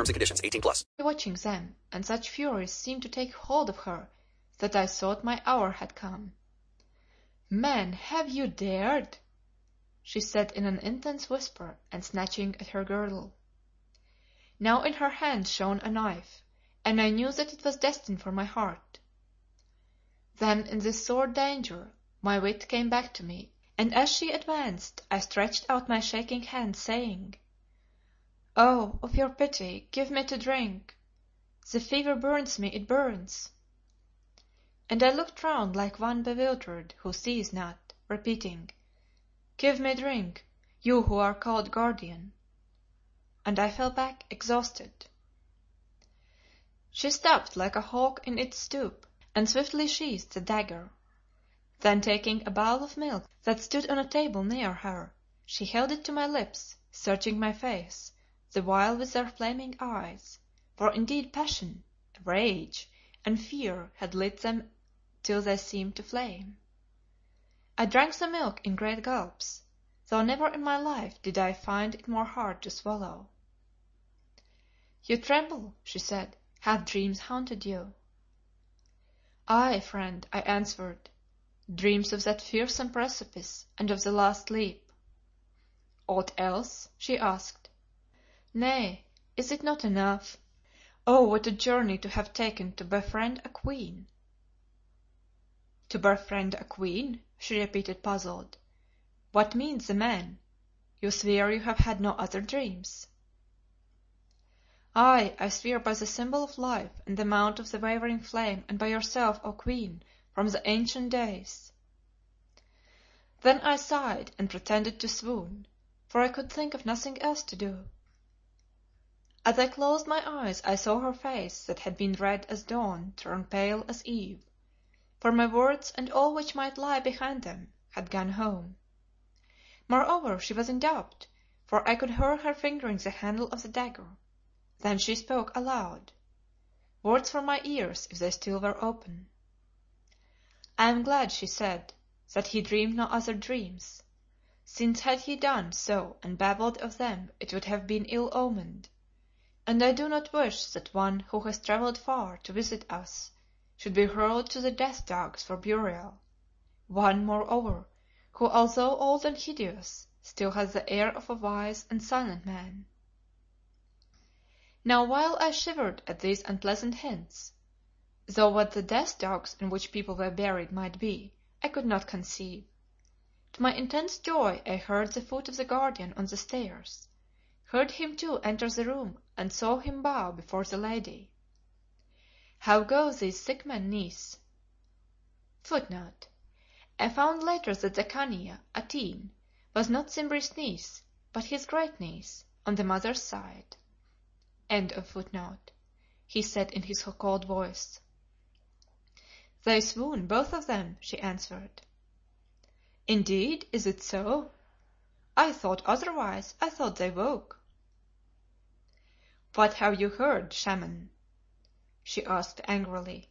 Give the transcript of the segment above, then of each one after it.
terms and conditions. 18 plus. Watching them, and such fury seemed to take hold of her that I thought my hour had come. Man, have you dared? she said in an intense whisper and snatching at her girdle. Now in her hand shone a knife, and I knew that it was destined for my heart. Then in this sore danger my wit came back to me, and as she advanced I stretched out my shaking hand, saying "Oh, of your pity, give me to drink! The fever burns me, it burns!" And I looked round like one bewildered who sees not, repeating "Give me drink, you who are called guardian!" And I fell back exhausted. She stopped like a hawk in its stoop and swiftly sheathed the dagger. Then taking a bowl of milk that stood on a table near her, she held it to my lips, searching my face, the while with their flaming eyes, for indeed passion, rage, and fear had lit them till they seemed to flame. I drank the milk in great gulps, though never in my life did I find it more hard to swallow. "You tremble," she said. "Have dreams haunted you?" "Ay, friend," I answered, "dreams of that fearsome precipice, and of the last leap." "Aught else?" she asked. "Nay, is it not enough? Oh, what a journey to have taken to befriend a queen!" "To befriend a queen?" she repeated puzzled. "What means the man? You swear you have had no other dreams?" "Aye, I swear by the symbol of life and the mount of the wavering flame and by yourself, O Queen, from the ancient days." Then I sighed and pretended to swoon, for I could think of nothing else to do. As I closed my eyes I saw her face that had been red as dawn turn pale as eve, for my words and all which might lie behind them had gone home. Moreover she was in doubt, for I could hear her fingering the handle of the dagger. Then she spoke aloud words for my ears if they still were open. "I am glad," she said, "that he dreamed no other dreams, since had he done so and babbled of them it would have been ill omened, and I do not wish that one who has travelled far to visit us should be hurled to the death dogs for burial, one, moreover, who although old and hideous, still has the air of a wise and silent man. Now while I shivered at these unpleasant hints, though what the death dogs in which people were buried might be, I could not conceive, to my intense joy I heard the foot of the Guardian on the stairs, heard him too enter the room and saw him bow before the lady. How go these sick men, niece? [Footnote: I found later that the Khania, Atene, was not Simbri's niece, but his great niece, on the mother's side. End of footnote, he said in his cold voice. "They swoon, both of them," she answered. "Indeed, is it so? I thought otherwise; I thought they woke." "What have you heard, Shaman?" she asked angrily.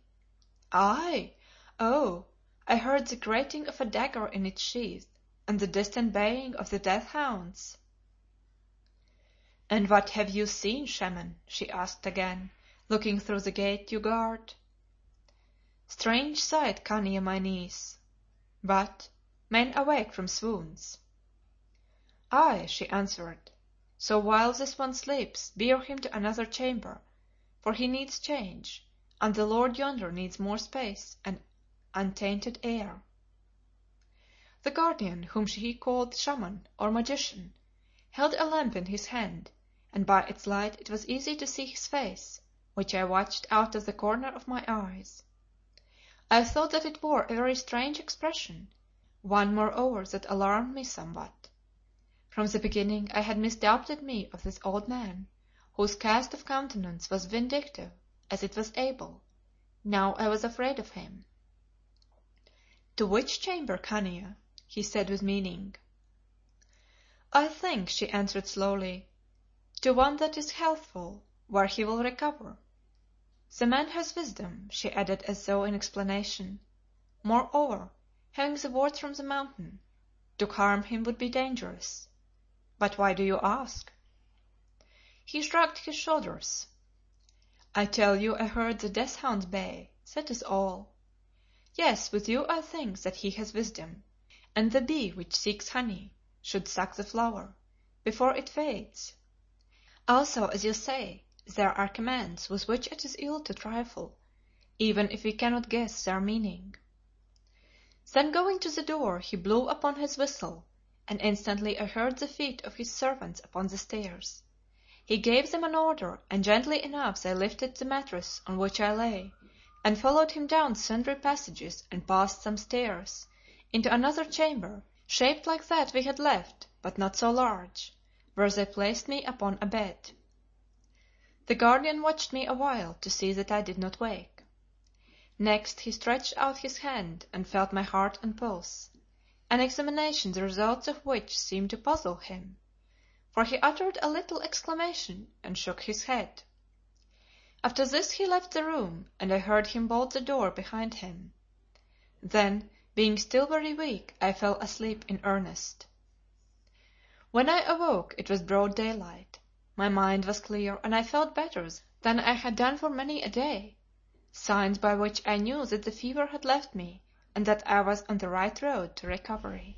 "I? Oh! I heard the grating of a dagger in its sheath, and the distant baying of the death hounds. "And what have you seen, Shaman?" she asked again, looking through the gate you guard. "Strange sight, Khania my niece. But men awake from swoons." "Aye," she answered, So while this one sleeps bear him to another chamber, for he needs change, and the lord yonder needs more space and untainted air." The Guardian, whom he called Shaman or Magician, held a lamp in his hand, and by its light it was easy to see his face, which I watched out of the corner of my eyes. I thought that it wore a very strange expression, one moreover that alarmed me somewhat. From the beginning I had misdoubted me of this old man, whose cast of countenance was vindictive as it was able; now I was afraid of him. "To which chamber, Khania?" he said with meaning. "I think," she answered slowly, "to one that is healthful, where he will recover. The man has wisdom," she added as though in explanation. "Moreover, having the word from the Mountain, to harm him would be dangerous. But why do you ask?" He shrugged his shoulders. "I tell you I heard the death hounds bay, that is all. Yes, with you I think that he has wisdom, and the bee which seeks honey should suck the flower before it fades. Also, as you say, there are commands with which it is ill to trifle, even if we cannot guess their meaning." Then going to the door he blew upon his whistle and instantly I heard the feet of his servants upon the stairs. He gave them an order, and gently enough they lifted the mattress on which I lay, and followed him down sundry passages and past some stairs, into another chamber, shaped like that we had left, but not so large, where they placed me upon a bed. The Guardian watched me awhile to see that I did not wake. Next he stretched out his hand and felt my heart and pulse an examination the results of which seemed to puzzle him, for he uttered a little exclamation and shook his head. After this he left the room, and I heard him bolt the door behind him. Then, being still very weak, I fell asleep in earnest. When I awoke it was broad daylight. My mind was clear and I felt better than I had done for many a day, signs by which I knew that the fever had left me and that I was on the right road to recovery.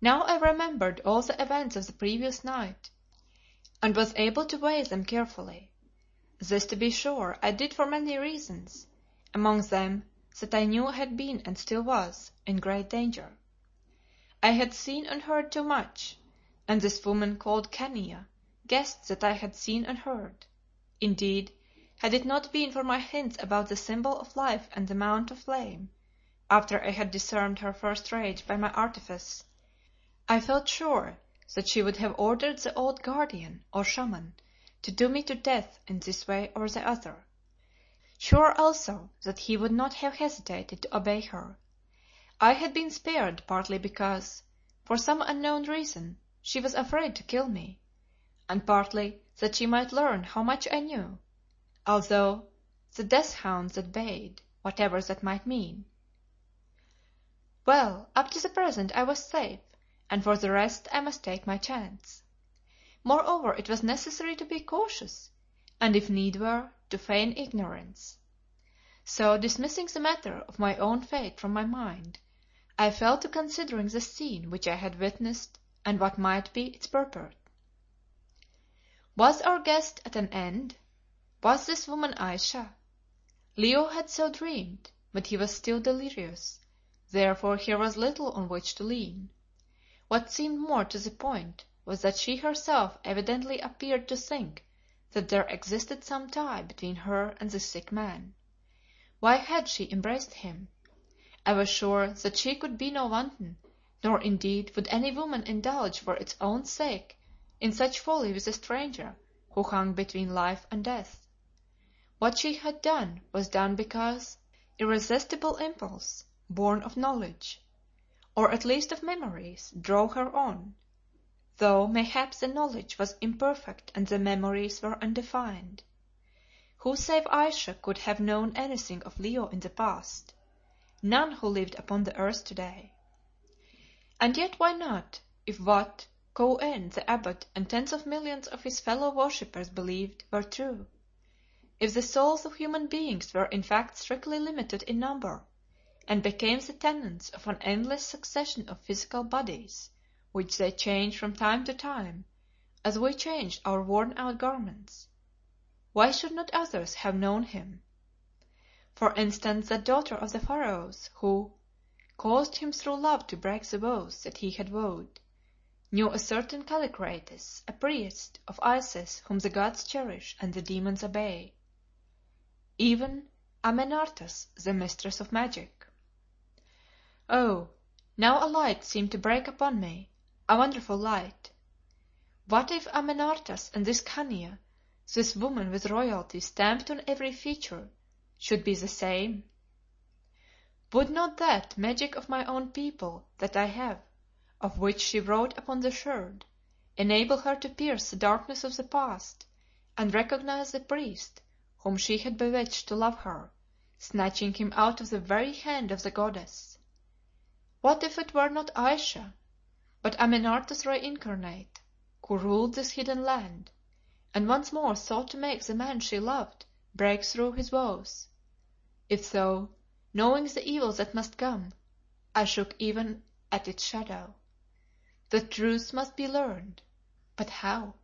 Now I remembered all the events of the previous night, and was able to weigh them carefully. This, to be sure, I did for many reasons, among them that I knew I had been and still was, in great danger. I had seen and heard too much, and this woman called Khania guessed that I had seen and heard. Indeed, had it not been for my hints about the Symbol of Life and the Mount of Flame, after I had disarmed her first rage by my artifice, I felt sure that she would have ordered the old Guardian, or Shaman, to do me to death in this way or the other; sure also that he would not have hesitated to obey her. I had been spared partly because, for some unknown reason, she was afraid to kill me, and partly that she might learn how much I knew, although the death hounds that bayed, whatever that might mean. Well, up to the present I was safe, and for the rest I must take my chance. Moreover it was necessary to be cautious, and if need were, to feign ignorance. So, dismissing the matter of my own fate from my mind, I fell to considering the scene which I had witnessed and what might be its purport. Was our guest at an end? Was this woman Ayesha? Leo had so dreamed, but he was still delirious Therefore here was little on which to lean. What seemed more to the point was that she herself evidently appeared to think that there existed some tie between her and the sick man. Why had she embraced him? I was sure that she could be no wanton, nor indeed would any woman indulge for its own sake in such folly with a stranger who hung between life and death. What she had done was done because irresistible impulse born of knowledge, or at least of memories, drove her on, though mayhap the knowledge was imperfect and the memories were undefined. Who save Ayesha could have known anything of Leo in the past? None who lived upon the earth today. And yet why not, if what Kou the Abbot and tens of millions of his fellow worshippers believed were true? If the souls of human beings were in fact strictly limited in number and became the tenants of an endless succession of physical bodies which they changed from time to time as we changed our worn out garments. Why should not others have known him? For instance, that daughter of the Pharaohs who caused him through love to break the vows that he had vowed, knew a certain Kallikrates, a priest of Isis whom the gods cherish and the demons obey. Even Amenartas, the mistress of magic. Oh, now a light seemed to break upon me, a wonderful light. What if Amenartas and this Khania, this woman with royalty stamped on every feature, should be the same? Would not that magic of my own people that I have, of which she wrote upon the sherd, enable her to pierce the darkness of the past, and recognize the priest whom she had bewitched to love her, snatching him out of the very hand of the goddess? What if it were not Ayesha, but Amenartas reincarnate, who ruled this hidden land, and once more sought to make the man she loved break through his vows? If so, knowing the evil that must come, I shook even at its shadow. The truth must be learned, but how?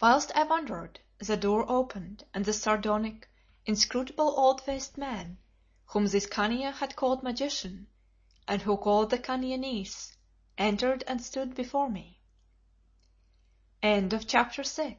Whilst I wondered, the door opened, and the sardonic, inscrutable old faced man, whom this Khania had called magician, and who called the Khania niece, entered and stood before me. CHAPTER VII